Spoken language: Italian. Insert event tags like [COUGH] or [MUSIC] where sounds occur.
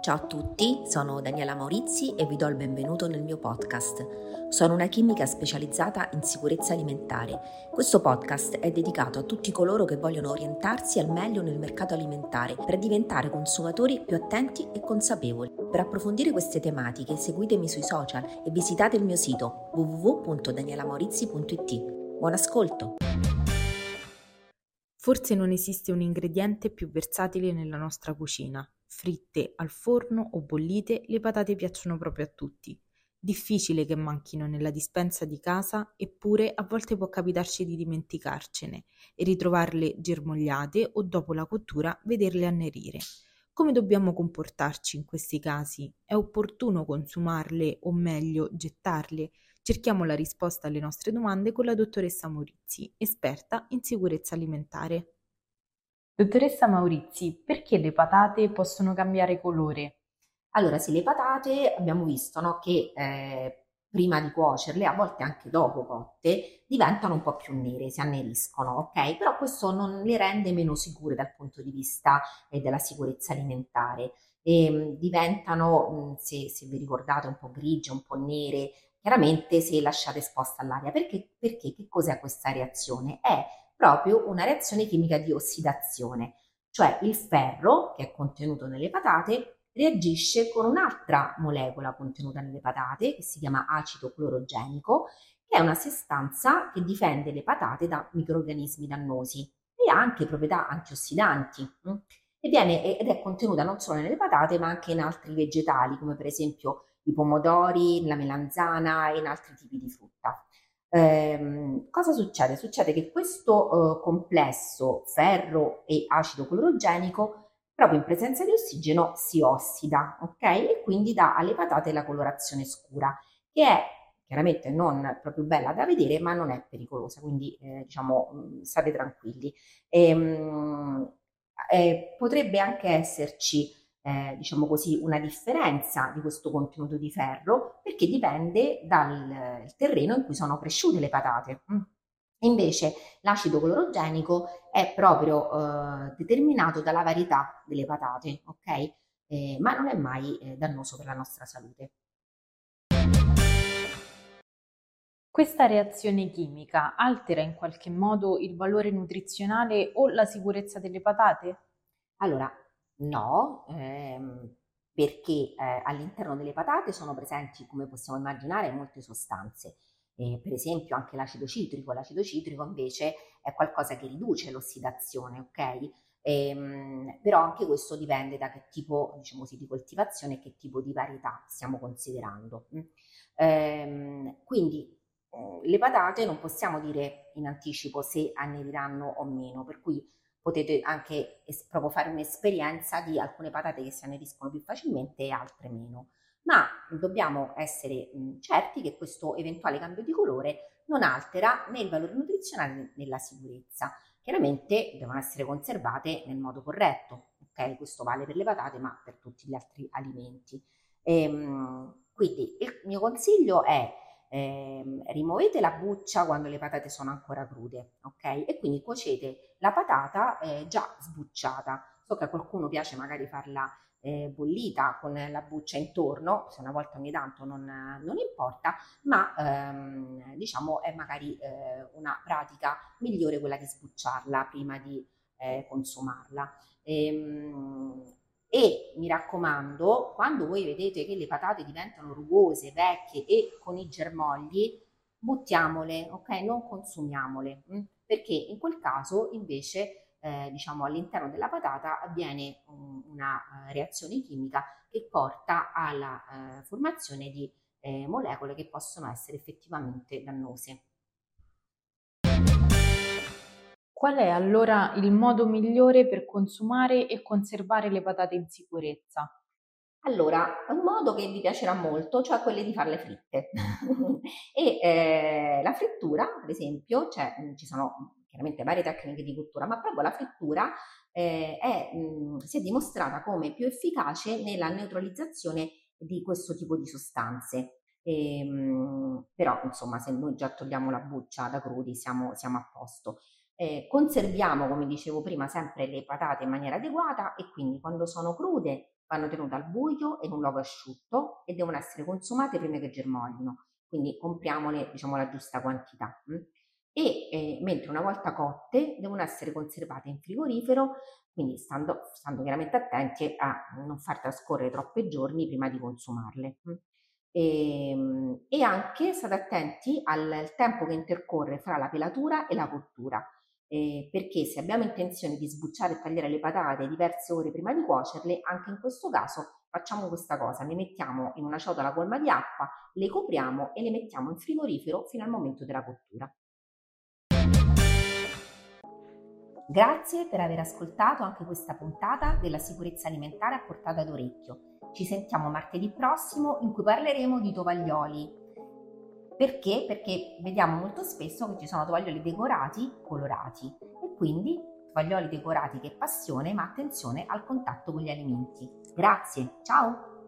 Ciao a tutti, sono Daniela Maurizi e vi do il benvenuto nel mio podcast. Sono una chimica specializzata in sicurezza alimentare. Questo podcast è dedicato a tutti coloro che vogliono orientarsi al meglio nel mercato alimentare per diventare consumatori più attenti e consapevoli. Per approfondire queste tematiche seguitemi sui social e visitate il mio sito www.danielamaurizi.it. Buon ascolto! Forse non esiste un ingrediente più versatile nella nostra cucina Fritte al forno o bollite, le patate piacciono proprio a tutti. Difficile che manchino nella dispensa di casa, eppure a volte può capitarci di dimenticarcene e ritrovarle germogliate o dopo la cottura vederle annerire. Come dobbiamo comportarci in questi casi? È opportuno consumarle o meglio gettarle? Cerchiamo la risposta alle nostre domande con la dottoressa Morizzi, esperta in sicurezza alimentare. Dottoressa Maurizi, perché le patate possono cambiare colore? Allora, sì, le patate abbiamo visto no, che eh, prima di cuocerle, a volte anche dopo cotte, diventano un po' più nere, si anneriscono, ok? Però questo non le rende meno sicure dal punto di vista eh, della sicurezza alimentare. E, ehm, diventano, se, se vi ricordate, un po' grigie, un po' nere, chiaramente se lasciate esposta all'aria. Perché? Perché che cos'è questa reazione? È proprio una reazione chimica di ossidazione, cioè il ferro che è contenuto nelle patate reagisce con un'altra molecola contenuta nelle patate che si chiama acido clorogenico, che è una sostanza che difende le patate da microrganismi dannosi e ha anche proprietà antiossidanti. Mm? Viene, ed è contenuta non solo nelle patate ma anche in altri vegetali come per esempio i pomodori, la melanzana e in altri tipi di frutta. Ehm, cosa succede? Succede che questo eh, complesso ferro e acido clorogenico, proprio in presenza di ossigeno, si ossida, ok? E quindi dà alle patate la colorazione scura, che è chiaramente non proprio bella da vedere, ma non è pericolosa, quindi eh, diciamo mm, state tranquilli. E, ehm, eh, potrebbe anche esserci eh, diciamo così, una differenza di questo contenuto di ferro perché dipende dal terreno in cui sono cresciute le patate. Mm. Invece l'acido clorogenico è proprio eh, determinato dalla varietà delle patate, ok? Eh, ma non è mai eh, dannoso per la nostra salute. Questa reazione chimica altera in qualche modo il valore nutrizionale o la sicurezza delle patate? Allora, No, ehm, perché eh, all'interno delle patate sono presenti, come possiamo immaginare, molte sostanze. Eh, per esempio anche l'acido citrico. L'acido citrico invece è qualcosa che riduce l'ossidazione, ok? Ehm, però anche questo dipende da che tipo diciamo così, di coltivazione e che tipo di varietà stiamo considerando. Mm. Ehm, quindi eh, le patate non possiamo dire in anticipo se anneriranno o meno, per cui potete anche es- proprio fare un'esperienza di alcune patate che si anneriscono più facilmente e altre meno. Ma dobbiamo essere mh, certi che questo eventuale cambio di colore non altera né il valore nutrizionale né la sicurezza. Chiaramente devono essere conservate nel modo corretto, ok? Questo vale per le patate ma per tutti gli altri alimenti. Ehm, quindi il mio consiglio è eh, rimuovete la buccia quando le patate sono ancora crude, ok? E quindi cuocete la patata eh, già sbucciata. So che a qualcuno piace magari farla eh, bollita con la buccia intorno, se una volta ogni tanto non, non importa, ma ehm, diciamo è magari eh, una pratica migliore quella di sbucciarla prima di eh, consumarla. Ehm, e mi raccomando, quando voi vedete che le patate diventano rugose, vecchie e con i germogli, buttiamole, ok? Non consumiamole, mh? Mm? perché in quel caso invece eh, diciamo all'interno della patata avviene um, una uh, reazione chimica che porta alla uh, formazione di eh, molecole che possono essere effettivamente dannose. Qual è allora il modo migliore per consumare e conservare le patate in sicurezza? Allora, un modo che vi piacerà molto, cioè quello di farle fritte. [LAUGHS] e eh, la frittura, ad esempio, cioè, ci sono chiaramente varie tecniche di cottura, ma proprio la frittura eh, è, mh, si è dimostrata come più efficace nella neutralizzazione di questo tipo di sostanze. E, mh, però, insomma, se noi già togliamo la buccia da crudi, siamo, siamo a posto. Eh, conserviamo, come dicevo prima, sempre le patate in maniera adeguata e quindi quando sono crude vanno tenute al buio e in un luogo asciutto e devono essere consumate prima che germoglino, quindi compriamole diciamo la giusta quantità. Hm? E eh, mentre una volta cotte devono essere conservate in frigorifero, quindi stando, stando chiaramente attenti a non far trascorrere troppi giorni prima di consumarle. Hm? E, ehm, e anche state attenti al tempo che intercorre fra la pelatura e la cottura eh, perché se abbiamo intenzione di sbucciare e tagliare le patate diverse ore prima di cuocerle, anche in questo caso facciamo questa cosa, le mettiamo in una ciotola colma di acqua, le copriamo e le mettiamo in frigorifero fino al momento della cottura. Grazie per aver ascoltato anche questa puntata della sicurezza alimentare a portata d'orecchio. Ci sentiamo martedì prossimo in cui parleremo di tovaglioli, perché? Perché vediamo molto spesso che ci sono tovaglioli decorati colorati e quindi tovaglioli decorati che passione, ma attenzione al contatto con gli alimenti. Grazie, ciao!